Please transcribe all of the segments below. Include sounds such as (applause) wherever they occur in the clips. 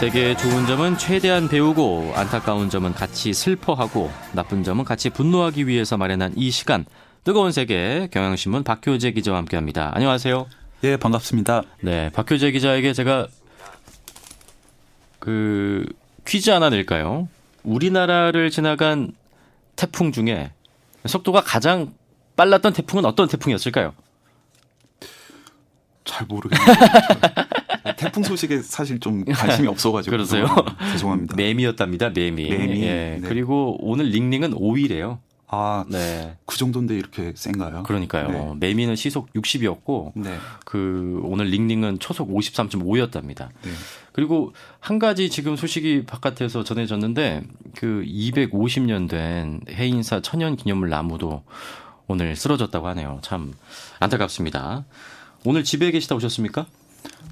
세계의 좋은 점은 최대한 배우고 안타까운 점은 같이 슬퍼하고 나쁜 점은 같이 분노하기 위해서 마련한 이 시간 뜨거운 세계 경향신문 박효재 기자와 함께합니다. 안녕하세요. 예, 반갑습니다. 네, 박효재 기자에게 제가 그 퀴즈 하나 낼까요? 우리나라를 지나간 태풍 중에 속도가 가장 빨랐던 태풍은 어떤 태풍이었을까요? 잘 모르겠네요. 태풍 소식에 사실 좀 관심이 없어가지고 그러세요? 죄송합니다. 매미였답니다. 매미. 매미. 예. 네. 그리고 오늘 링링은 5위래요. 아, 네. 그 정도인데 이렇게 센가요? 그러니까요. 네. 매미는 시속 60이었고 네. 그 오늘 링링은 초속 53.5였답니다. 네. 그리고 한 가지 지금 소식이 바깥에서 전해졌는데 그 250년 된 해인사 천연 기념물 나무도 오늘 쓰러졌다고 하네요. 참 안타깝습니다. 오늘 집에 계시다 오셨습니까?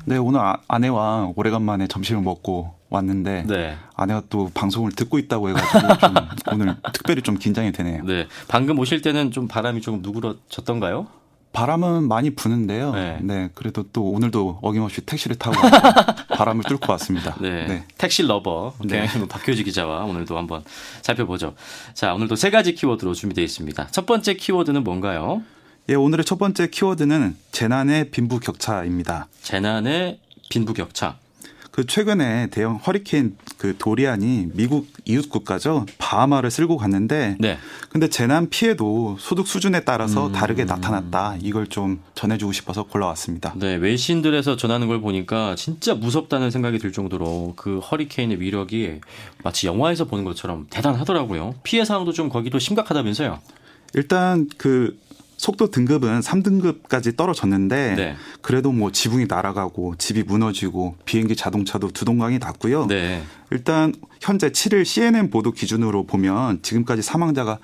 네, 오늘 아, 아내와 오래간만에 점심을 먹고 왔는데 네. 아내가 또 방송을 듣고 있다고 해가지고 좀 (laughs) 오늘 특별히 좀 긴장이 되네요. 네. 방금 오실 때는 좀 바람이 조금 누그러졌던가요? 바람은 많이 부는데요. 네. 네. 그래도 또 오늘도 어김없이 택시를 타고 (laughs) 바람을 뚫고 왔습니다. 네. 택시 lover 네. 경향신문 박효지 기자와 오늘도 한번 살펴보죠. 자, 오늘도 세 가지 키워드로 준비되어 있습니다. 첫 번째 키워드는 뭔가요? 예, 오늘의 첫 번째 키워드는 재난의 빈부격차입니다. 재난의 빈부격차. 그 최근에 대형 허리케인 그 도리안이 미국 이웃 국가죠 바하마를 쓸고 갔는데 네. 근데 재난 피해도 소득 수준에 따라서 음. 다르게 나타났다 이걸 좀 전해주고 싶어서 골라왔습니다. 네, 외신들에서 전하는 걸 보니까 진짜 무섭다는 생각이 들 정도로 그 허리케인의 위력이 마치 영화에서 보는 것처럼 대단하더라고요. 피해 상황도 좀 거기도 심각하다면서요. 일단 그 속도 등급은 3등급까지 떨어졌는데 네. 그래도 뭐 지붕이 날아가고 집이 무너지고 비행기 자동차도 두 동강이 났고요. 네. 일단 현재 7일 CNN 보도 기준으로 보면 지금까지 사망자가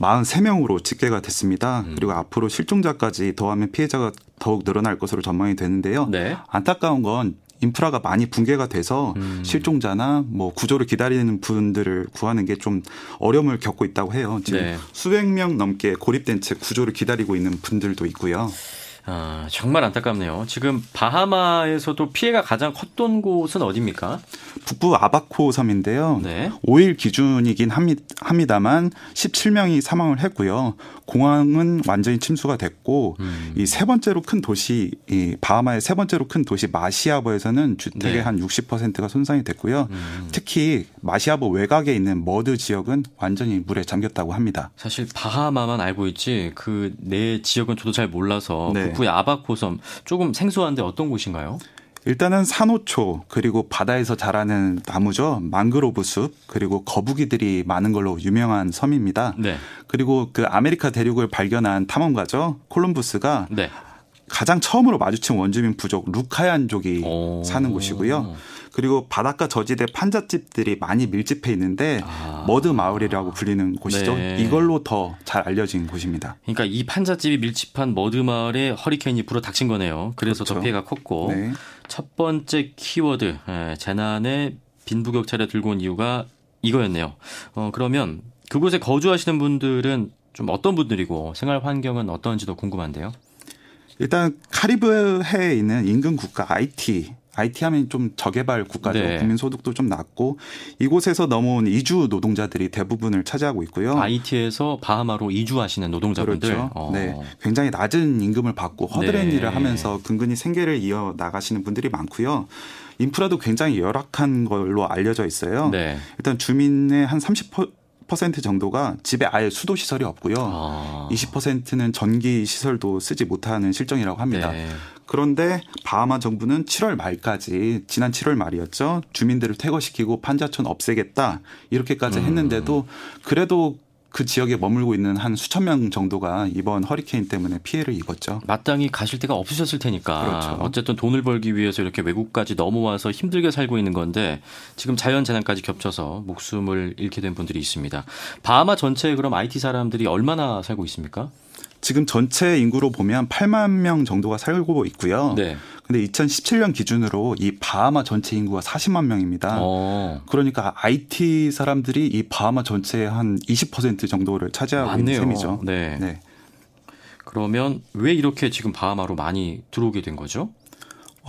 43명으로 집계가 됐습니다. 음. 그리고 앞으로 실종자까지 더하면 피해자가 더욱 늘어날 것으로 전망이 되는데요. 네. 안타까운 건 인프라가 많이 붕괴가 돼서 음. 실종자나 뭐 구조를 기다리는 분들을 구하는 게 좀 어려움을 겪고 있다고 해요. 지금 네. 수백 명 넘게 고립된 채 구조를 기다리고 있는 분들도 있고요. 아, 정말 안타깝네요. 지금 바하마에서도 피해가 가장 컸던 곳은 어디입니까? 북부 아바코 섬인데요. 네. 5일 기준이긴 합니- 합니다만 17명이 사망을 했고요. 공항은 완전히 침수가 됐고 음. 이세 번째로 큰 도시 이 바하마의 세 번째로 큰 도시 마시아버에서는 주택의 네. 한 60%가 손상이 됐고요. 음. 특히 마시아버 외곽에 있는 머드 지역은 완전히 물에 잠겼다고 합니다. 사실 바하마만 알고 있지 그 내 지역은 저도 잘 몰라서 네. 북부의 아바코섬 조금 생소한데 어떤 곳인가요? 일단은 산호초 그리고 바다에서 자라는 나무죠. 망그로브 숲 그리고 거북이들이 많은 걸로 유명한 섬입니다. 네. 그리고 그 아메리카 대륙을 발견한 탐험가죠. 콜럼부스가 네. 가장 처음으로 마주친 원주민 부족 루카얀족이 오. 사는 곳이고요. 그리고 바닷가 저지대 판잣집들이 많이 밀집해 있는데 아. 머드 마을이라고 불리는 곳이죠. 네. 이걸로 더 잘 알려진 곳입니다. 그러니까 이 판잣집이 밀집한 머드 마을에 허리케인이 불어 닥친 거네요. 그래서 더 그렇죠. 피해가 컸고 네. 첫 번째 키워드 예, 재난의 빈부격차를 들고 온 이유가 이거였네요. 어, 그러면 그곳에 거주하시는 분들은 좀 어떤 분들이고 생활 환경은 어떤지도 궁금한데요. 일단 카리브해에 있는 인근 국가 IT IT 하면 좀 저개발 국가죠. 네. 국민 소득도 좀 낮고 이곳에서 넘어온 이주 노동자들이 대부분을 차지하고 있고요. IT에서 바하마로 이주하시는 노동자분들. 그렇죠. 어. 네, 굉장히 낮은 임금을 받고 허드렛 네. 일을 하면서 근근히 생계를 이어 나가시는 분들이 많고요. 인프라도 굉장히 열악한 걸로 알려져 있어요. 네. 일단 주민의 한 30% 정도가 집에 아예 수도 시설이 없고요. 아. 20%는 전기 시설도 쓰지 못하는 실정이라고 합니다. 네. 그런데 바하마 정부는 7월 말까지 지난 7월 말이었죠. 주민들을 퇴거시키고 판자촌 없애겠다 이렇게까지 음. 했는데도 그래도 그 지역에 머물고 있는 한 수천 명 정도가 이번 허리케인 때문에 피해를 입었죠. 마땅히 가실 데가 없으셨을 테니까 그렇죠. 어쨌든 돈을 벌기 위해서 이렇게 외국까지 넘어와서 힘들게 살고 있는 건데 지금 자연 재난까지 겹쳐서 목숨을 잃게 된 분들이 있습니다. 바하마 전체에 그럼 IT 사람들이 얼마나 살고 있습니까? 지금 전체 인구로 보면 8만 명 정도가 살고 있고요. 네. 근데 2017년 기준으로 이 바하마 전체 인구가 40만 명입니다. 어. 그러니까 아이티 사람들이 이 바하마 전체의 한 20% 정도를 차지하고 많네요. 있는 셈이죠. 네. 네. 그러면 왜 이렇게 지금 바하마로 많이 들어오게 된 거죠?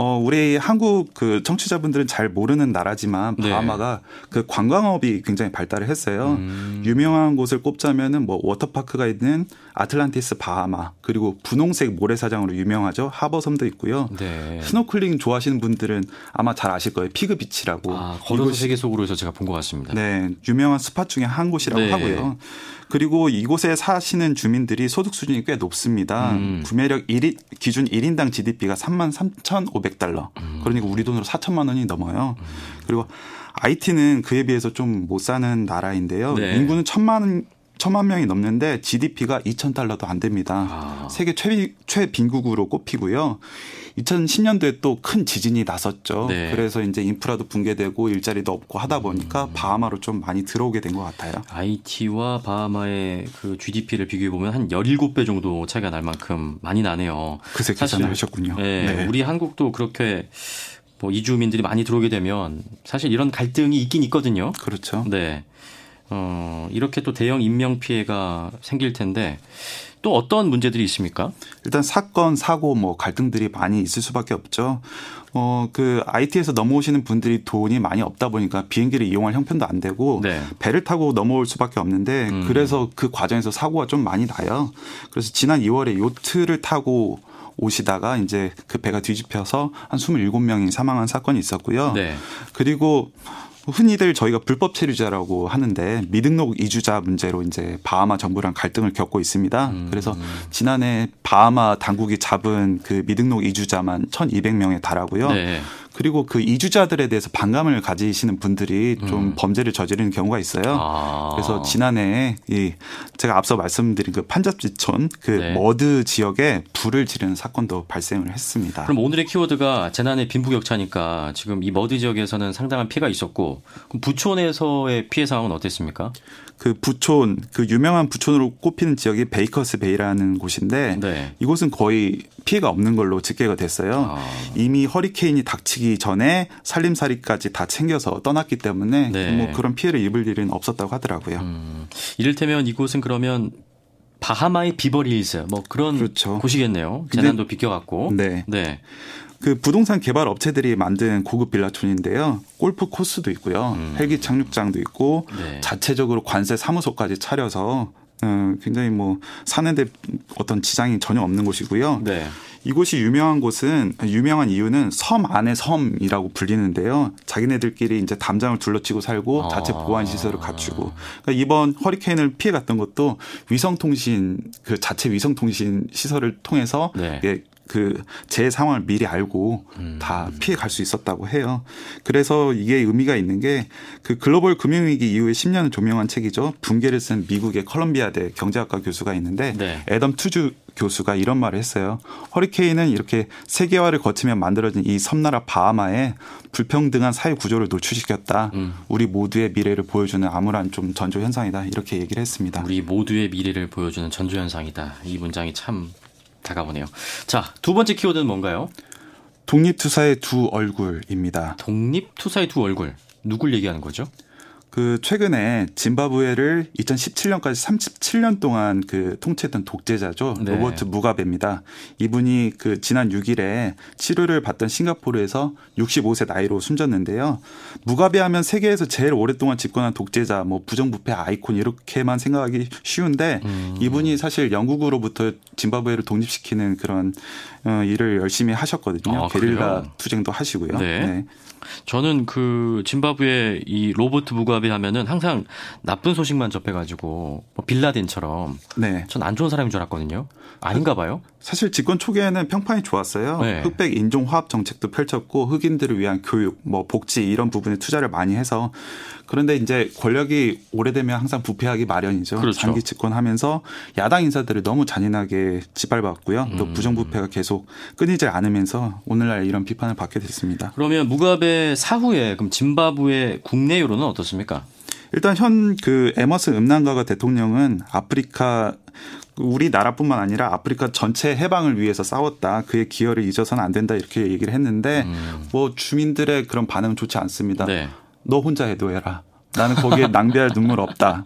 어, 우리 한국 그 청취자분들은 잘 모르는 나라지만 네. 바하마가 그 관광업이 굉장히 발달을 했어요. 음. 유명한 곳을 꼽자면은 뭐 워터파크가 있는 아틀란티스 바하마 그리고 분홍색 모래사장으로 유명하죠. 하버섬도 있고요. 네. 스노클링 좋아하시는 분들은 아마 잘 아실 거예요. 피그 비치라고. 아, 걸어서 세계 속으로에서 제가 본 것 같습니다. 네, 유명한 스팟 중에 한 곳이라고 네. 하고요. 그리고 이곳에 사시는 주민들이 소득 수준이 꽤 높습니다. 음. 구매력 1인 기준 1인당 GDP가 3만 3,500달러. 음. 그러니까 우리 돈으로 4천만 원이 넘어요. 그리고 IT는 그에 비해서 좀 못 사는 나라인데요. 네. 인구는 천만 천만 명이 넘는데 GDP가 2천 달러도 안 됩니다. 아. 세계 최, 최빈국으로 꼽히고요. 2010년도에 또 큰 지진이 났었죠. 네. 그래서 이제 인프라도 붕괴되고 일자리도 없고 하다 보니까 음. 바하마로 좀 많이 들어오게 된 것 같아요. IT와 바하마의 그 GDP를 비교해 보면 한 17배 정도 차이가 날 만큼 많이 나네요. 그새 사실, 계산을 하셨군요. 네, 우리 한국도 그렇게 뭐 이주민들이 많이 들어오게 되면 사실 이런 갈등이 있긴 있거든요. 그렇죠. 네. 어, 이렇게 또 대형 인명 피해가 생길 텐데 또 어떤 문제들이 있습니까? 일단 사건, 사고, 뭐 갈등들이 많이 있을 수밖에 없죠. 어, 그 IT에서 넘어오시는 분들이 돈이 많이 없다 보니까 비행기를 이용할 형편도 안 되고 네. 배를 타고 넘어올 수밖에 없는데 음. 그래서 그 과정에서 사고가 좀 많이 나요. 그래서 지난 2월에 요트를 타고 오시다가 이제 그 배가 뒤집혀서 한 27명이 사망한 사건이 있었고요. 네. 그리고 흔히들 저희가 불법 체류자라고 하는데 미등록 이주자 문제로 이제 바하마 정부랑 갈등을 겪고 있습니다. 음. 그래서 지난해 바하마 당국이 잡은 그 미등록 이주자만 1,200명에 달하고요. 네. 그리고 그 이주자들에 대해서 반감을 가지시는 분들이 좀 범죄를 저지르는 경우가 있어요. 음. 아. 그래서 지난해 이 제가 앞서 말씀드린 그 판잡지촌 그 네. 머드 지역에 불을 지르는 사건도 발생을 했습니다. 그럼 오늘의 키워드가 재난의 빈부격차니까 지금 이 머드 지역에서는 상당한 피해가 있었고 그럼 부촌에서의 피해 상황은 어땠습니까? 그 부촌 그 유명한 부촌으로 꼽히는 지역이 베이커스 베이라는 곳인데 네. 이곳은 거의 피해가 없는 걸로 집계가 됐어요. 아. 이미 허리케인이 닥치기 전에 살림살이까지 다 챙겨서 떠났기 때문에 네. 뭐 그런 피해를 입을 일은 없었다고 하더라고요. 음, 이를테면 이곳은 그러면 바하마의 비버리힐스 뭐 그런 그렇죠. 곳이겠네요. 재난도 비껴갖고. 네. 네. 그 부동산 개발 업체들이 만든 고급 빌라촌인데요. 골프 코스도 있고요. 음. 헬기 착륙장도 있고 네. 자체적으로 관세 사무소까지 차려서 어, 굉장히 뭐 사는데 어떤 지장이 전혀 없는 곳이고요. 네. 이곳이 유명한 곳은 유명한 이유는 섬 안에 섬이라고 불리는데요. 자기네들끼리 이제 담장을 둘러치고 살고 아. 자체 보안 시설을 갖추고 그러니까 이번 허리케인을 피해 갔던 것도 위성통신 그 자체 위성통신 시설을 통해서 네. 이게 그제 상황을 미리 알고 음. 다 피해 갈 수 있었다고 해요. 그래서 이게 의미가 있는 게 그 글로벌 금융위기 이후에 10년을 조명한 책이죠. 붕괴를 쓴 미국의 컬럼비아대 경제학과 교수가 있는데 네. 애덤 투주 교수가 이런 말을 했어요. 허리케인은 이렇게 세계화를 거치며 만들어진 이 섬나라 바하마에 불평등한 사회 구조를 노출시켰다. 음. 우리 모두의 미래를 보여주는 암울한 좀 전조 현상이다. 이렇게 얘기를 했습니다. 우리 모두의 미래를 보여주는 전조 현상이다. 이 문장이 참 다가오네요. 자, 두 번째 키워드는 뭔가요? 독립투사의 두 얼굴입니다. 독립 투사의 두 얼굴. 누굴 얘기하는 거죠? 그 최근에 짐바브웨를 2017년까지 37년 동안 그 통치했던 독재자죠. 네. 로버트 무가베입니다. 이분이 그 지난 6일에 치료를 받던 싱가포르에서 65세 나이로 숨졌는데요. 무가베 하면 세계에서 제일 오랫동안 집권한 독재자, 뭐 부정부패 아이콘 이렇게만 생각하기 쉬운데 음. 이분이 사실 영국으로부터 짐바브웨를 독립시키는 그런 어, 일을 열심히 하셨거든요. 아, 게릴라? 투쟁도 하시고요. 네. 저는 그 짐바브웨 이 로버트 무가베 하면은 항상 나쁜 소식만 접해가지고 뭐 빌라덴처럼 네. 전 안 좋은 사람인 줄 알았거든요. 아닌가 봐요. 사실 집권 초기에는 평판이 좋았어요. 네. 흑백 인종 화합 정책도 펼쳤고 흑인들을 위한 교육, 뭐 복지 이런 부분에 투자를 많이 해서 그런데 이제 권력이 오래되면 항상 부패하기 마련이죠. 그렇죠. 장기 집권하면서 야당 인사들을 너무 잔인하게 짓밟았고요. 또 음. 부정부패가 계속 끊이지 않으면서 오늘날 이런 비판을 받게 됐습니다. 그러면 무가베 사후에 그럼 짐바브웨 국내 여론은 어떻습니까? 일단 현 그 에머슨 음란가가 대통령은 아프리카 우리나라뿐만 아니라 아프리카 전체 해방을 위해서 싸웠다. 그의 기여를 잊어서는 안 된다. 이렇게 얘기를 했는데 음. 뭐 주민들의 그런 반응은 좋지 않습니다. 네. 너 혼자 해도 해라. 나는 거기에 (laughs) 낭비할 눈물 없다.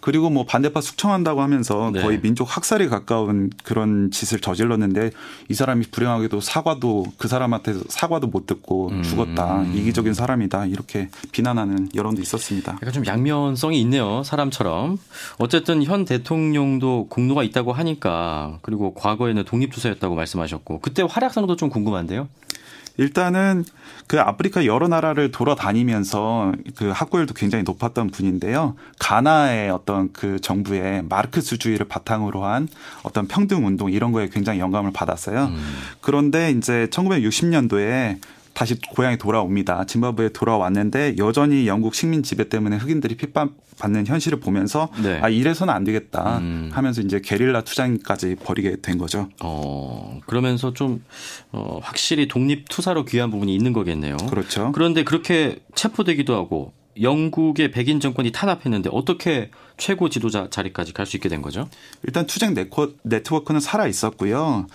그리고 뭐 반대파 숙청한다고 하면서 네. 거의 민족 학살에 가까운 그런 짓을 저질렀는데 이 사람이 불행하게도 사과도 그 사람한테 사과도 못 듣고 음. 죽었다. 이기적인 사람이다. 이렇게 비난하는 여론도 있었습니다. 약간 좀 양면성이 있네요. 사람처럼. 어쨌든 현 대통령도 공로가 있다고 하니까 그리고 과거에는 독립투사였다고 말씀하셨고 그때 활약상도 좀 궁금한데요. 일단은 그 아프리카 여러 나라를 돌아다니면서 그 학구열도 굉장히 높았던 분인데요. 가나의 어떤 그 정부의 마르크스주의를 바탕으로 한 어떤 평등 운동 이런 거에 굉장히 영감을 받았어요. 음. 그런데 이제 1960년도에 다시 고향에 돌아옵니다. 짐바브웨에 돌아왔는데 여전히 영국 식민 지배 때문에 흑인들이 핍박받는 현실을 보면서 네. 아 이래서는 안 되겠다 음. 하면서 이제 게릴라 투쟁까지 벌이게 된 거죠. 어, 그러면서 좀 어, 확실히 독립 투사로 귀한 부분이 있는 거겠네요. 그렇죠. 그런데 그렇게 체포되기도 하고 영국의 백인 정권이 탄압했는데 어떻게 최고 지도자 자리까지 갈 수 있게 된 거죠? 일단 투쟁 네트워크는 살아 있었고요.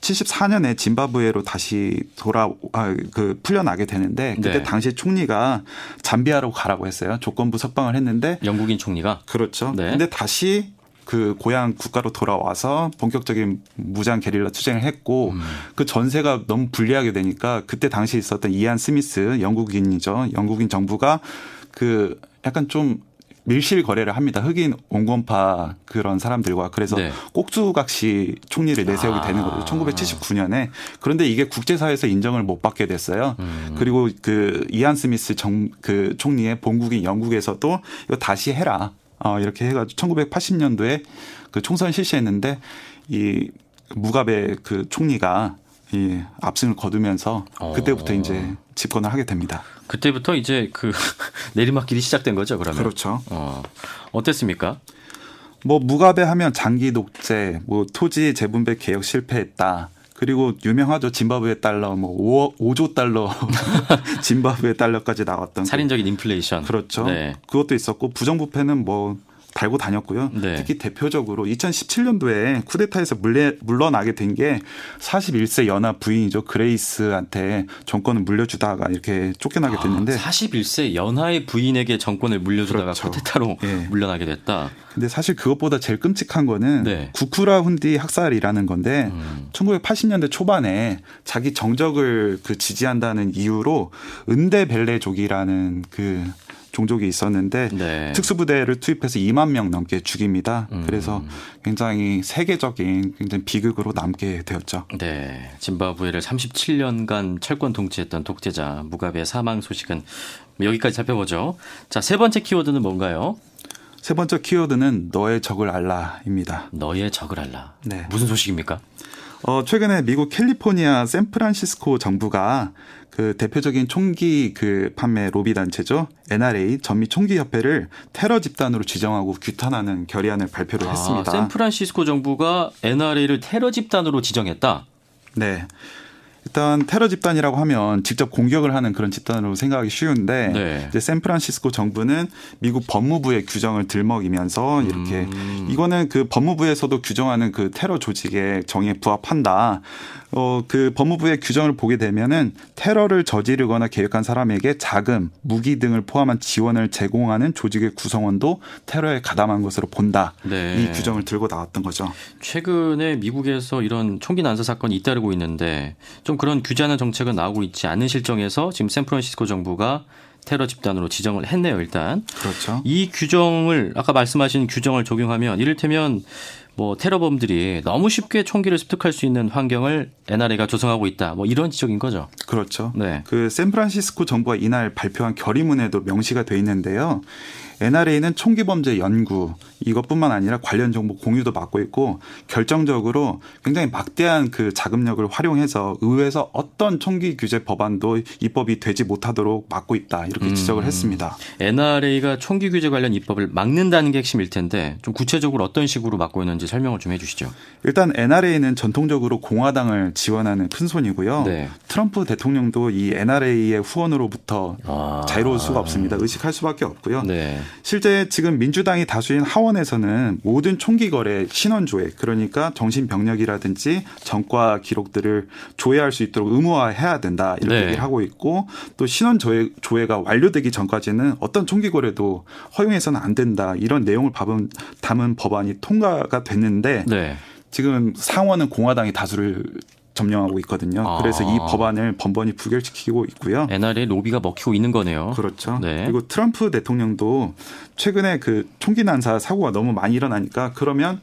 74년에 짐바브웨로 다시 돌아 아, 그 풀려나게 되는데 그때 네. 당시 총리가 잠비아로 가라고 했어요. 조건부 석방을 했는데 영국인 총리가 그렇죠. 네. 근데 다시 그 고향 국가로 돌아와서 본격적인 무장 게릴라 투쟁을 했고 음. 그 전세가 너무 불리하게 되니까 그때 당시 있었던 이안 스미스 영국인이죠. 영국인 정부가 그 약간 좀 밀실 거래를 합니다. 흑인 온건파 그런 사람들과 그래서 네. 꼭두각시 총리를 내세우게 아. 되는 거죠. 1979년에 그런데 이게 국제사회에서 인정을 못 받게 됐어요. 음. 그리고 그 이안 스미스 정 그 총리의 본국인 영국에서도 이거 다시 해라. 어 이렇게 해가지고 1980년도에 그 총선 실시했는데 이 무가베 그 총리가 이 압승을 거두면서 그때부터 어. 이제 집권을 하게 됩니다. 그때부터 이제 그 (laughs) 내리막길이 시작된 거죠, 그러면. 그렇죠. 어. 어땠습니까? 뭐 무가베 하면 장기 독재, 뭐 토지 재분배 개혁 실패했다. 그리고 유명하죠 짐바브웨 달러 뭐 5, 5조 달러 (laughs) 짐바브웨 달러까지 나왔던 그- 살인적인 인플레이션. 그렇죠. 네. 그것도 있었고 부정부패는 뭐 달고 다녔고요. 네. 특히 대표적으로 2017년도에 쿠데타에서 물레, 물러나게 된 게 41세 연하 부인이죠. 그레이스한테 정권을 물려주다가 이렇게 쫓겨나게 됐는데 아, 41세 연하의 부인에게 정권을 물려주다가 그렇죠. 쿠데타로 예. 물러나게 됐다. 근데 사실 그것보다 제일 끔찍한 거는 네. 구쿠라 훈디 학살이라는 건데 음. 1980년대 초반에 자기 정적을 그 지지한다는 이유로 은데벨레족이라는 그 종족이 있었는데 네. 특수부대를 투입해서 2만 명 넘게 죽입니다. 음. 그래서 굉장히 세계적인 굉장히 비극으로 남게 되었죠. 네. 짐바브웨를 37년간 철권 통치했던 독재자 무가베 사망 소식은 여기까지 살펴보죠. 자, 세 번째 키워드는 뭔가요? 세 번째 키워드는 너의 적을 알라입니다. 너의 적을 알라. 네. 무슨 소식입니까? 어, 최근에 미국 캘리포니아 샌프란시스코 정부가 그 대표적인 총기 그 판매 로비 단체죠. NRA 전미 총기 협회를 테러 집단으로 지정하고 규탄하는 결의안을 발표를 했습니다. 아, 샌프란시스코 정부가 NRA를 테러 집단으로 지정했다. 네. 일단 테러 집단이라고 하면 직접 공격을 하는 그런 집단으로 생각하기 쉬운데 네. 이제 샌프란시스코 정부는 미국 법무부의 규정을 들먹이면서 이렇게 음. 이거는 그 법무부에서도 규정하는 그 테러 조직의 정의에 부합한다. 어, 그 법무부의 규정을 보게 되면은 테러를 저지르거나 계획한 사람에게 자금, 무기 등을 포함한 지원을 제공하는 조직의 구성원도 테러에 가담한 것으로 본다. 네. 이 규정을 들고 나왔던 거죠. 최근에 미국에서 이런 총기 난사 사건이 잇따르고 있는데 좀 그런 규제하는 정책은 나오고 있지 않은 실정에서 지금 샌프란시스코 정부가 테러 집단으로 지정을 했네요, 일단. 그렇죠. 이 규정을 아까 말씀하신 규정을 적용하면 이를테면 뭐 테러범들이 너무 쉽게 총기를 습득할 수 있는 환경을 NRA가 조성하고 있다. 뭐 이런 지적인 거죠. 그렇죠. 네. 그 샌프란시스코 정부가 이날 발표한 결의문에도 명시가 돼 있는데요. NRA는 총기 범죄 연구 이것뿐만 아니라 관련 정보 공유도 맡고 있고 결정적으로 굉장히 막대한 그 자금력을 활용해서 의회에서 어떤 총기 규제 법안도 입법이 되지 못하도록 막고 있다 이렇게 지적을 음. 했습니다. NRA가 총기 규제 관련 입법을 막는다는 게 핵심일 텐데 좀 구체적으로 어떤 식으로 막고 있는지 건지 설명을 좀 해주시죠. 일단 NRA는 전통적으로 공화당을 지원하는 큰 손이고요. 네. 트럼프 대통령도 이 NRA의 후원으로부터 아. 자유로울 수가 없습니다. 의식할 수밖에 없고요. 네. 실제 지금 민주당이 다수인 하원에서는 모든 총기 거래 신원 조회 그러니까 정신 병력이라든지 전과 기록들을 조회할 수 있도록 의무화해야 된다 이렇게 네. 얘기를 하고 있고 또 신원 조회 조회가 완료되기 전까지는 어떤 총기 거래도 허용해서는 안 된다 이런 내용을 담은, 법안이 통과가 됐는데 네. 지금 상원은 공화당이 다수를 점령하고 있거든요. 아. 그래서 이 법안을 번번이 부결시키고 있고요. NRA 로비가 먹히고 있는 거네요. 그렇죠. 네. 그리고 트럼프 대통령도 최근에 그 총기 난사 사고가 너무 많이 일어나니까 그러면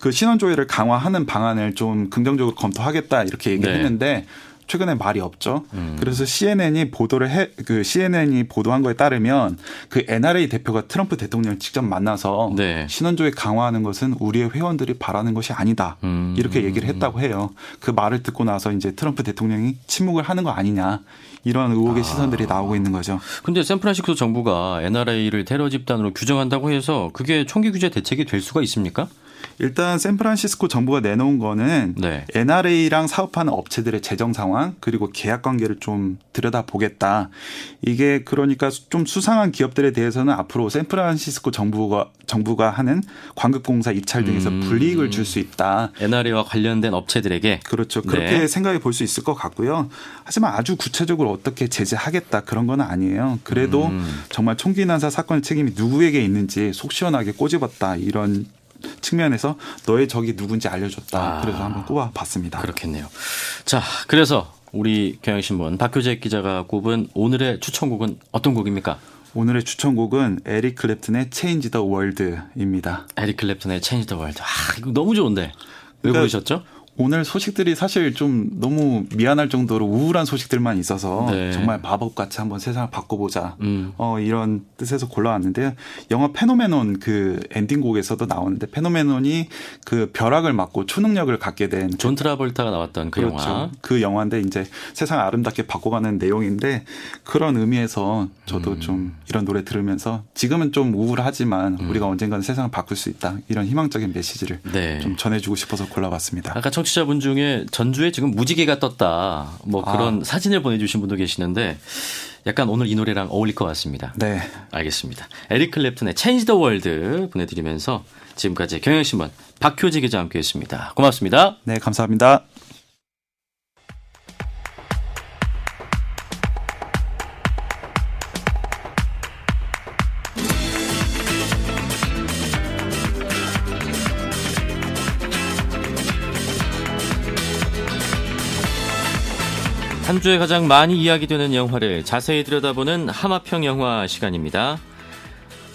그 신원 조회를 강화하는 방안을 좀 긍정적으로 검토하겠다 이렇게 얘기를 네. 했는데 최근에 말이 없죠. 음. 그래서 CNN이 보도를 해 그 CNN이 보도한 거에 따르면 그 NRA 대표가 트럼프 대통령을 직접 만나서 네. 신원 조회 강화하는 것은 우리의 회원들이 바라는 것이 아니다. 음. 이렇게 얘기를 했다고 해요. 그 말을 듣고 나서 이제 트럼프 대통령이 침묵을 하는 거 아니냐. 이런 의혹의 시선들이 나오고 있는 거죠. 근데 샌프란시스코 정부가 NRA를 테러 집단으로 규정한다고 해서 그게 총기 규제 대책이 될 수가 있습니까? 일단 샌프란시스코 정부가 내놓은 거는 네. NRA랑 사업하는 업체들의 재정 상황 그리고 계약 관계를 좀 들여다 보겠다. 이게 그러니까 좀 수상한 기업들에 대해서는 앞으로 샌프란시스코 정부가 정부가 하는 광급공사 입찰 등에서 음. 불이익을 줄 수 있다. NRA와 관련된 업체들에게 그렇죠. 그렇게 네. 생각해 볼 수 있을 것 같고요. 하지만 아주 구체적으로 어떻게 제재하겠다 그런 건 아니에요. 그래도 음. 정말 총기 난사 사건 책임이 누구에게 있는지 속 시원하게 꼬집었다 이런 측면에서 너의 적이 누군지 알려줬다. 아. 그래서 한번 꼽아봤습니다. 그렇겠네요. 자, 그래서 우리 경향신문 박효재 기자가 꼽은 오늘의 추천곡은 어떤 곡입니까? 오늘의 추천곡은 에릭 클랩튼의 Change the World입니다. 에릭 클랩튼의 Change the World. 아, 이거 너무 좋은데. 왜 그러니까 부르셨죠? 오늘 소식들이 사실 좀 너무 미안할 정도로 우울한 소식들만 있어서 네. 정말 마법같이 한번 세상을 바꿔보자. 음. 어, 이런 뜻에서 골라왔는데요. 영화 Phenomenon 그 엔딩곡에서도 나오는데 Phenomenon이 그 벼락을 맞고 초능력을 갖게 된 존 트라볼타가 나왔던 그 그렇죠. 영화. 그 영화인데 이제 세상을 아름답게 바꿔가는 내용인데 그런 의미에서 저도 음. 좀 이런 노래 들으면서 지금은 좀 우울하지만 우리가 언젠가는 세상을 바꿀 수 있다. 이런 희망적인 메시지를 네. 좀 전해주고 싶어서 골라봤습니다. 아까 청 취자분 중에 전주에 지금 무지개가 떴다. 뭐 아. 그런 사진을 보내주신 분도 계시는데 약간 오늘 이 노래랑 어울릴 것 같습니다. 네. 알겠습니다. 에릭 클랩튼의 Change the World 보내드리면서 지금까지 경향신문 박효지 기자와 함께했습니다. 고맙습니다. 네, 감사합니다. 한 주에 가장 많이 이야기되는 영화를 자세히 들여다보는 하마평 영화 시간입니다.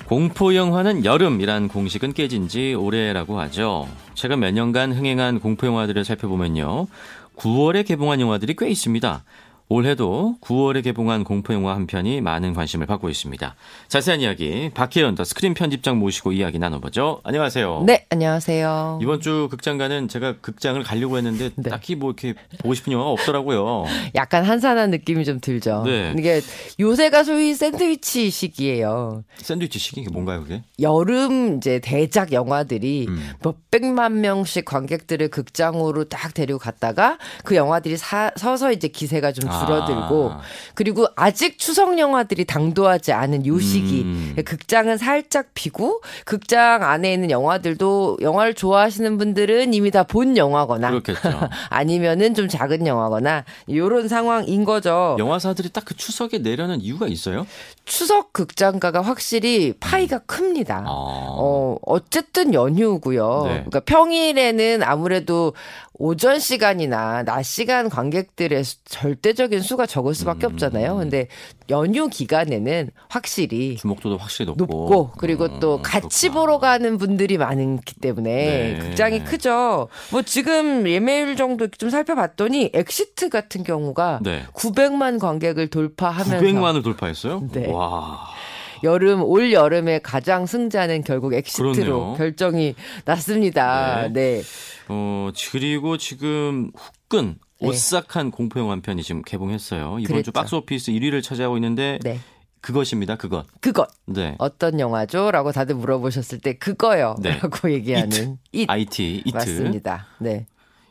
공포 영화는 여름이란 공식은 깨진 지 오래라고 하죠. 최근 몇 년간 흥행한 공포 영화들을 살펴보면요. 9월에 개봉한 영화들이 꽤 있습니다. 올해도 9월에 개봉한 공포 영화 한 편이 많은 관심을 받고 있습니다. 자세한 이야기 박혜연 더 스크린 편집장 모시고 이야기 나눠보죠. 안녕하세요. 네, 안녕하세요. 이번 주 극장 가는 제가 극장을 가려고 했는데 네. 딱히 뭐 이렇게 보고 싶은 영화가 없더라고요. (laughs) 약간 한산한 느낌이 좀 들죠. 네. 이게 요새가 소위 샌드위치 시기예요. 샌드위치 시기 뭔가요 그게? 여름 이제 대작 영화들이 음. 몇백만 명씩 관객들을 극장으로 딱 데리고 갔다가 그 영화들이 사- 서서 이제 기세가 좀 줄어들고 아. 그리고 아직 추석 영화들이 당도하지 않은 요 시기 음. 극장은 살짝 비고 극장 안에 있는 영화들도 영화를 좋아하시는 분들은 이미 다 본 영화거나 그렇겠죠. (laughs) 아니면은 좀 작은 영화거나 요런 상황인 거죠. 영화사들이 딱 그 추석에 내려는 이유가 있어요? 추석 극장가가 확실히 파이가 큽니다. 음. 아. 어, 어쨌든 연휴고요. 네. 그러니까 평일에는 아무래도 오전 시간이나 낮 시간 관객들의 수- 절대적인 수가 적을 수밖에 음. 없잖아요. 근데 연휴 기간에는 확실히 주목도도 확실히 높고, 높고 그리고 또 어, 같이 그렇구나. 보러 가는 분들이 많기 때문에 네. 극장이 크죠. 뭐 지금 예매율 정도 좀 살펴봤더니 엑시트 같은 경우가 네. 900만 관객을 돌파하면서 900만을 돌파했어요? 네. 와. 여름 올 여름의 가장 승자는 결국 엑시트로 그러네요. 결정이 났습니다. 네. 어, 그리고 지금 후끈 네. 오싹한 공포 영화 한 편이 지금 개봉했어요. 이번 주 그랬죠. 박스 오피스 1위를 차지하고 있는데 네. 그것입니다. 그것. 그것 네. 어떤 영화죠?라고 다들 물어보셨을 때 그거요라고 네. (laughs) 얘기하는 이 It It. 맞습니다. 네.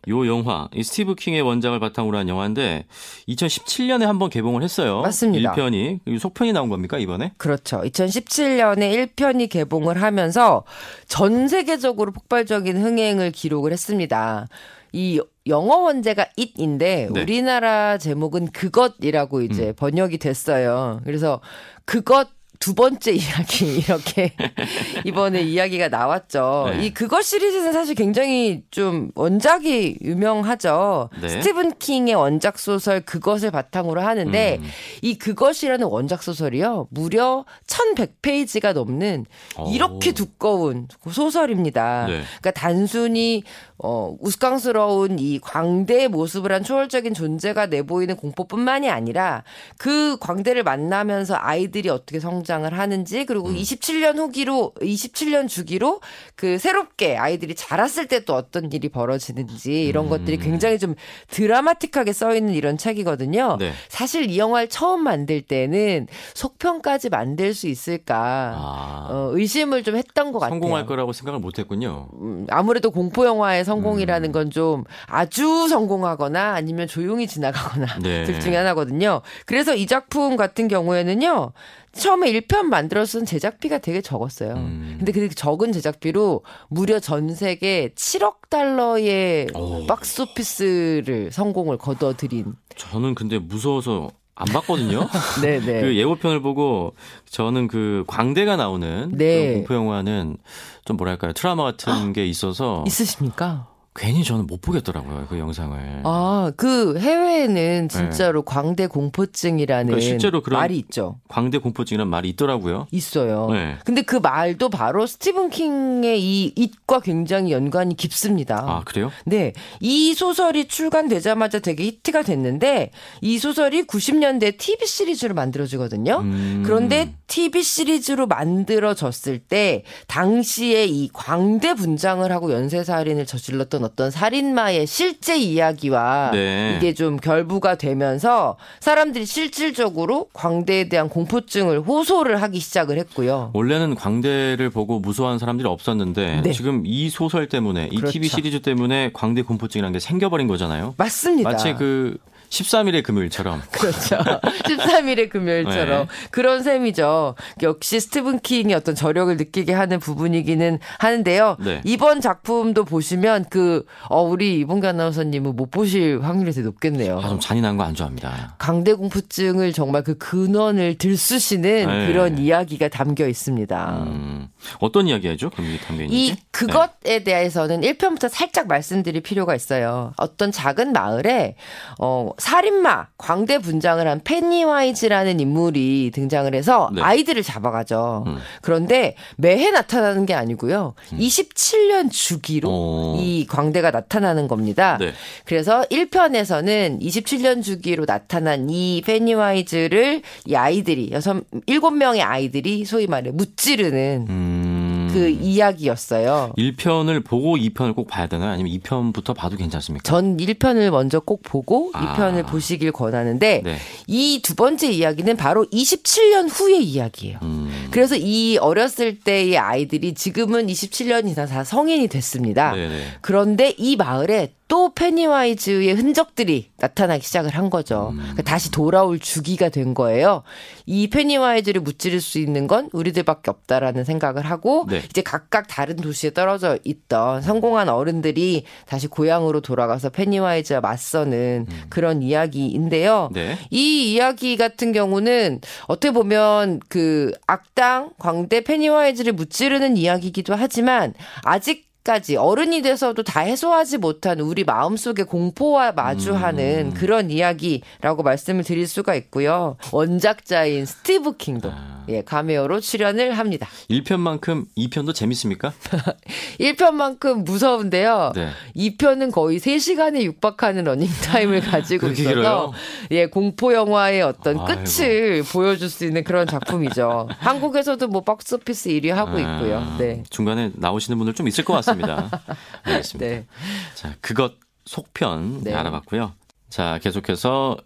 요 영화 이 스티브 킹의 원작을 바탕으로 한 영화인데 2017년에 한번 개봉을 했어요. 맞습니다. 1편이 속편이 나온 겁니까 이번에? 그렇죠. 2017년에 1편이 개봉을 하면서 전 세계적으로 폭발적인 흥행을 기록을 했습니다. 이 영어 원제가 it인데 네. 우리나라 제목은 그것이라고 이제 번역이 됐어요. 그래서 그것 두 번째 (laughs) 이야기 이렇게 (laughs) 이번에 이야기가 나왔죠. 네. 이 그것 시리즈는 사실 굉장히 좀 원작이 유명하죠. 네. 스티븐 킹의 원작 소설 그것을 바탕으로 하는데 음. 이 그것이라는 원작 소설이요. 무려 1100페이지가 넘는 이렇게 오. 두꺼운 소설입니다. 네. 그러니까 단순히 어 우스꽝스러운 이 광대의 모습을 한 초월적인 존재가 내보이는 공포뿐만이 아니라 그 광대를 만나면서 아이들이 어떻게 성장을 하는지 그리고 음. 27년 후기로 27년 주기로 그 새롭게 아이들이 자랐을 때 또 어떤 일이 벌어지는지 이런 음. 것들이 굉장히 좀 드라마틱하게 써 있는 이런 책이거든요. 네. 사실 이 영화를 처음 만들 때는 속편까지 만들 수 있을까 아. 어, 의심을 좀 했던 것 같아요. 성공할 거라고 생각을 못 했군요. 음, 아무래도 공포 영화의 음. 성공이라는 건 좀 아주 성공하거나 아니면 조용히 지나가거나 네. (laughs) 둘 중에 하나거든요. 그래서 이 작품 같은 경우에는요. 처음에 1편 만들었을 때 제작비가 되게 적었어요. 음. 근데 그 적은 제작비로 무려 전 세계 7억 달러의 오. 박스 오피스를 성공을 거둬들인. 저는 근데 무서워서 안 봤거든요. 네 네. (laughs) 그 예고편을 보고 저는 그 광대가 나오는 네. 공포 영화는 좀 뭐랄까요 트라우마 같은 게 있어서 있으십니까? 괜히 저는 못 보겠더라고요 그 영상을. 아, 그 해외에는 진짜로 광대 공포증이라는 네. 그러니까 실제로 그런- 말이 있죠. 광대 공포증이라는 말이 있더라고요. 있어요. 네. 근데 그 말도 바로 스티븐 킹의 이 it과 굉장히 연관이 깊습니다. 아 그래요? 네. 이 소설이 출간되자마자 되게 히트가 됐는데 이 소설이 90년대 TV 시리즈로 만들어지거든요. 음. 그런데 TV 시리즈로 만들어졌을 때 당시에 이 광대 분장을 하고 연쇄 살인을 저질렀던 어떤 살인마의 실제 이야기와 네. 이게 좀 결부가 되면서 사람들이 실질적으로 광대에 대한 공포증을 호소를 하기 시작을 했고요. 원래는 광대를 보고 무서워하는 사람들이 없었는데 네. 지금 이 소설 때문에 이 그렇죠. TV 시리즈 때문에 광대 공포증이라는 게 생겨버린 거잖아요. 맞습니다. 마치 그 13일의 금요일처럼. (laughs) 그렇죠. (laughs) 13일의 금요일처럼 네. 그런 셈이죠. 역시 스티븐 킹의 어떤 저력을 느끼게 하는 부분이기는 하는데요. 네. 이번 작품도 보시면 그 어, 우리 이봉규 아나운서님은 못 보실 확률이 되게 높겠네요. 아, 좀 잔인한 거 안 좋아합니다. 강대 공포증을 정말 그 근원을 들쑤시는 네. 그런 이야기가 담겨 있습니다. 음, 어떤 이야기죠? 그럼 이게 담겨 있는지? 이 그것에 대해서는 1편부터 살짝 말씀드릴 필요가 있어요. 어떤 작은 마을에 어 살인마 광대 분장을 한 페니와이즈라는 인물이 등장을 해서 네. 아이들을 잡아가죠. 음. 그런데 매해 나타나는 게 아니고요. 27년 주기로 어. 이 광대가 나타나는 겁니다. 네. 그래서 1편에서는 27년 주기로 나타난 이 페니와이즈를 이 아이들이 여섯 일곱 명의 아이들이 소위 말해 무찌르는 음, 그 이야기였어요. 1편을 보고 2편을 꼭 봐야 되나요? 아니면 2편부터 봐도 괜찮습니까? 전 1편을 먼저 꼭 보고 아. 2편을 보시길 권하는데 네. 이두 번째 이야기는 바로 27년 후의 이야기예요. 음, 그래서 이 어렸을 때의 아이들이 지금은 27년이 지나 다 성인이 됐습니다. 네네. 그런데 이 마을에 또 페니와이즈의 흔적들이 나타나기 시작을 한 거죠. 음. 그러니까 다시 돌아올 주기가 된 거예요. 이 페니와이즈를 무찌를 수 있는 건 우리들밖에 없다라는 생각을 하고 네. 이제 각각 다른 도시에 떨어져 있던 성공한 어른들이 다시 고향으로 돌아가서 페니와이즈와 맞서는 그런 이야기인데요. 음. 네. 이 이야기 같은 경우는 어떻게 보면 그 악당 광대 페니와이즈를 무찌르는 이야기이기도 하지만 아직 까지 어른이 돼서도 다 해소하지 못한 우리 마음속의 공포와 마주하는 그런 이야기라고 말씀을 드릴 수가 있고요. 원작자인 스티브 킹도 아. 예, 카메오로 출연을 합니다. 1편만큼 2편도 재밌습니까? (laughs) 1편만큼 무서운데요. 네. 2편은 거의 3시간에 육박하는 러닝타임을 가지고 있어서 길어요? 예, 공포 영화의 어떤 아이고. 끝을 보여줄 수 있는 그런 작품이죠. (laughs) 한국에서도 뭐 박스오피스 1위 하고 있고요. 아, 네. 중간에 나오시는 분들 좀 있을 것 같습니다. (laughs) 알겠습니다. 네. 자, 그것 속편 네. 알아봤고요. 자, 계속해서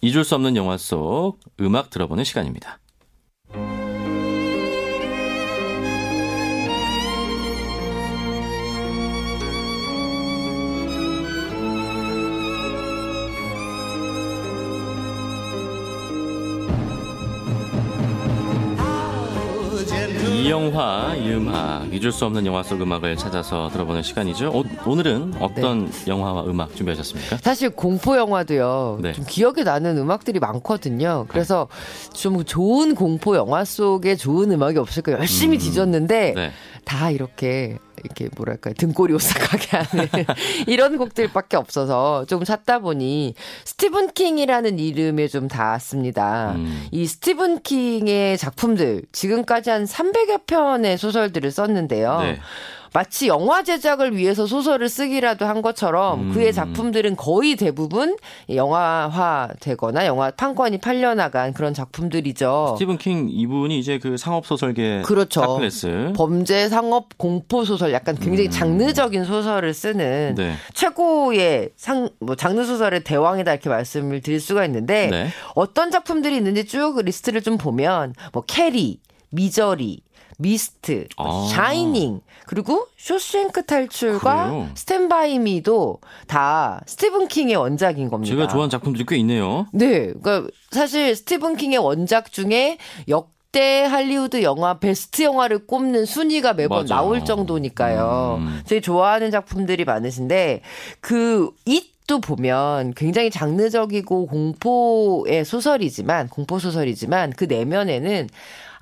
잊을 수 없는 영화 속 음악 들어보는 시간입니다. 영화, 이 음악, 잊을 수 없는 영화 속 음악을 찾아서 들어보는 시간이죠. 오, 오늘은 어떤 영화와 음악 준비하셨습니까? 사실 공포 영화도요. 네. 좀 기억에 나는 음악들이 많거든요. 그래서 좀 좋은 공포 영화 속에 좋은 음악이 없을까 열심히 뒤졌는데 네. 다 이렇게 이렇게 뭐랄까요 등골이 오싹하게 하는 (laughs) 이런 곡들밖에 없어서 좀 찾다 보니 스티븐 킹이라는 이름에 좀 닿았습니다. 음. 이 스티븐 킹의 작품들 지금까지 한 300여 편의 소설들을 썼는데요. 네. 마치 영화 제작을 위해서 소설을 쓰기라도 한 것처럼 음. 그의 작품들은 거의 대부분 영화화 되거나 영화 판권이 팔려나간 그런 작품들이죠. 스티븐 킹 이분이 이제 그 상업 소설계 그렇죠. 샤크네스. 범죄 상업 공포 소설 약간 굉장히 장르적인 소설을 쓰는 음. 네. 최고의 상 뭐 장르 소설의 대왕이다 이렇게 말씀을 드릴 수가 있는데 네. 어떤 작품들이 있는지 쭉 리스트를 좀 보면 뭐 캐리, Misery, Mist, 아. Shining 그리고 쇼생크 탈출과 그래요? Stand by Me도 다 스티븐 킹의 원작인 겁니다. 제가 좋아하는 작품들이 꽤 있네요. 네, 그러니까 사실 스티븐 킹의 원작 중에 역대 할리우드 영화 베스트 영화를 꼽는 순위가 매번 맞아요. 나올 정도니까요. 음. 되게 좋아하는 작품들이 많으신데 그 It도 보면 굉장히 장르적이고 공포의 소설이지만 공포 소설이지만 그 내면에는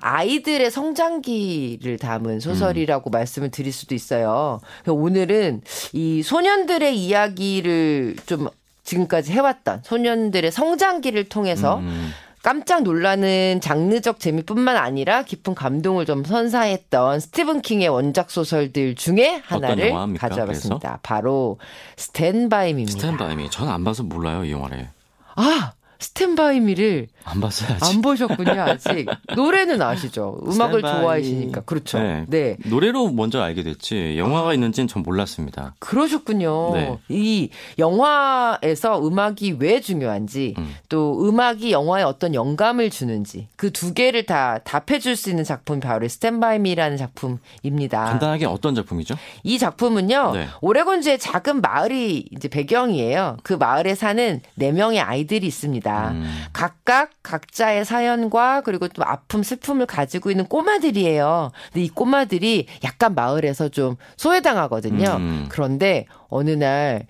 아이들의 성장기를 담은 소설이라고 말씀을 드릴 수도 있어요. 오늘은 이 소년들의 이야기를 좀 지금까지 해왔던 소년들의 성장기를 통해서 음. 깜짝 놀라는 장르적 재미뿐만 아니라 깊은 감동을 좀 선사했던 스티븐 킹의 원작 소설들 중에 하나를 가져와봤습니다. 바로 스탠바임입니다. 스탠바이미. 저는 안 봐서 몰라요, 이 영화를. 아 스탠바이 미를 안 봤어야지. 안 보셨군요 아직. 노래는 아시죠? 음악을 스탠바이. 좋아하시니까 그렇죠. 네. 네. 노래로 먼저 알게 됐지 영화가 있는지는 전 몰랐습니다. 그러셨군요. 네. 이 영화에서 음악이 왜 중요한지 음. 또 음악이 영화에 어떤 영감을 주는지 그 두 개를 다 답해 줄 수 있는 작품이 바로 스탠바이 미라는 작품입니다. 간단하게 어떤 작품이죠? 이 작품은요 네. 오레곤주의 작은 마을이 이제 배경이에요. 그 마을에 사는 네 명의 아이들이 있습니다. 음. 각각 각자의 사연과 그리고 또 아픔 슬픔을 가지고 있는 꼬마들이에요. 근데 이 꼬마들이 약간 마을에서 좀 소외당하거든요. 음. 그런데 어느 날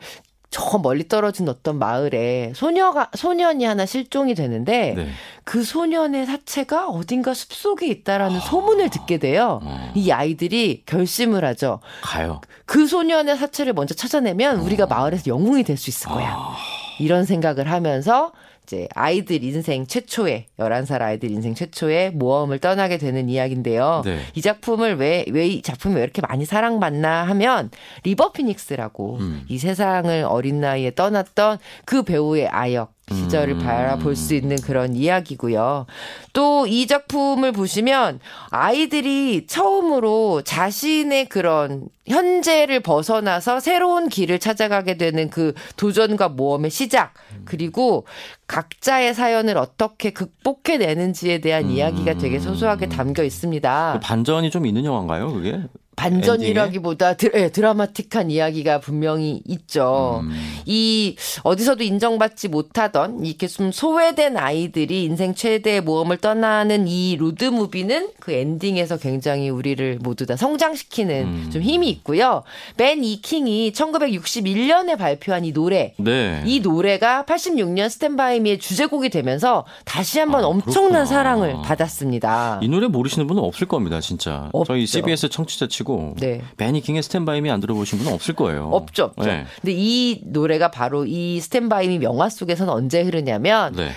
저 멀리 떨어진 어떤 마을에 소녀가 소년이 하나 실종이 되는데 네. 그 소년의 사체가 어딘가 숲 속에 있다라는 소문을 듣게 돼요. 어. 이 아이들이 결심을 하죠. 가요. 그 소년의 사체를 먼저 찾아내면 우리가 마을에서 영웅이 될 수 있을 거야. 아. 이런 생각을 하면서 이제 아이들 인생 최초의 11살 아이들 인생 최초의 모험을 떠나게 되는 이야기인데요. 네. 이 작품을 왜 왜 이 작품이 왜 이렇게 많이 사랑받나 하면 리버 피닉스라고 음. 이 세상을 어린 나이에 떠났던 그 배우의 아역 시절을 음. 바라볼 수 있는 그런 이야기고요. 또 이 작품을 보시면 아이들이 처음으로 자신의 그런 현재를 벗어나서 새로운 길을 찾아가게 되는 그 도전과 모험의 시작 그리고 각자의 사연을 어떻게 극복해내는지에 대한 이야기가 되게 소소하게 담겨 있습니다. 반전이 좀 있는 영화인가요, 그게? 반전이라기보다 드, 예, 드라마틱한 이야기가 분명히 있죠. 음. 이 어디서도 인정받지 못하던 이렇게 좀 소외된 아이들이 인생 최대의 모험을 떠나는 이 로드 무비는 그 엔딩에서 굉장히 우리를 모두 다 성장시키는 음. 좀 힘이 있고요. 벤 이킹이 1961년에 발표한 이 노래 네. 이 노래가 86년 스탠바이미의 주제곡이 되면서 다시 한번 아, 엄청난 그렇구나. 사랑을 받았습니다. 이 노래 모르시는 분은 없을 겁니다, 진짜. 없죠. 저희 CBS 청취자 치고 네. 베니킹의 스탠바이미 안 들어보신 분은 없을 거예요. 없죠, 없죠. 네. 근데 이 노래가 바로 이 스탠바이미 명화 속에서는 언제 흐르냐면 네.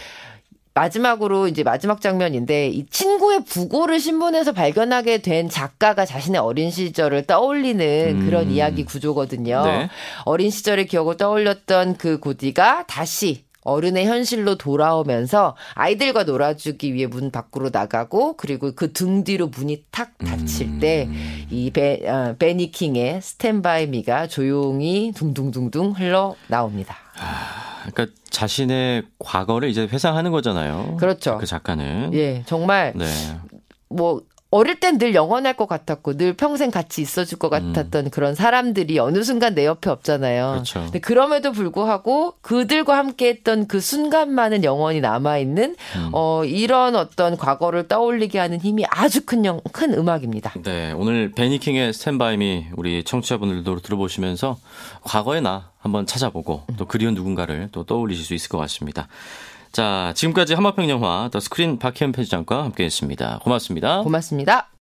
마지막으로 이제 마지막 장면인데 이 친구의 부고를 신문에서 발견하게 된 작가가 자신의 어린 시절을 떠올리는 음. 그런 이야기 구조거든요. 네. 어린 시절의 기억을 떠올렸던 그 고디가 다시 어른의 현실로 돌아오면서 아이들과 놀아주기 위해 문 밖으로 나가고 그리고 그 등 뒤로 문이 탁 닫힐 음. 때이 베니 킹의 스탠바이 미가 조용히 둥둥둥둥 흘러 나옵니다. 그러니까 자신의 과거를 이제 회상하는 거잖아요. 그렇죠. 그 작가는. 예, 정말 네. 뭐 어릴 땐 늘 영원할 것 같았고 늘 평생 같이 있어줄 것 같았던 그런 사람들이 어느 순간 내 옆에 없잖아요. 그렇죠. 근데 그럼에도 불구하고 그들과 함께했던 그 순간만은 영원히 남아 있는 어 이런 어떤 과거를 떠올리게 하는 힘이 아주 큰, 영, 큰 음악입니다. 네, 오늘 베니킹의 스탠바이미 우리 청취자분들도 들어보시면서 과거의 나 한번 찾아보고 또 그리운 누군가를 또 떠올리실 수 있을 것 같습니다. 자, 지금까지 한마평 영화 더 스크린 박희연 편집장과 함께했습니다. 고맙습니다. 고맙습니다.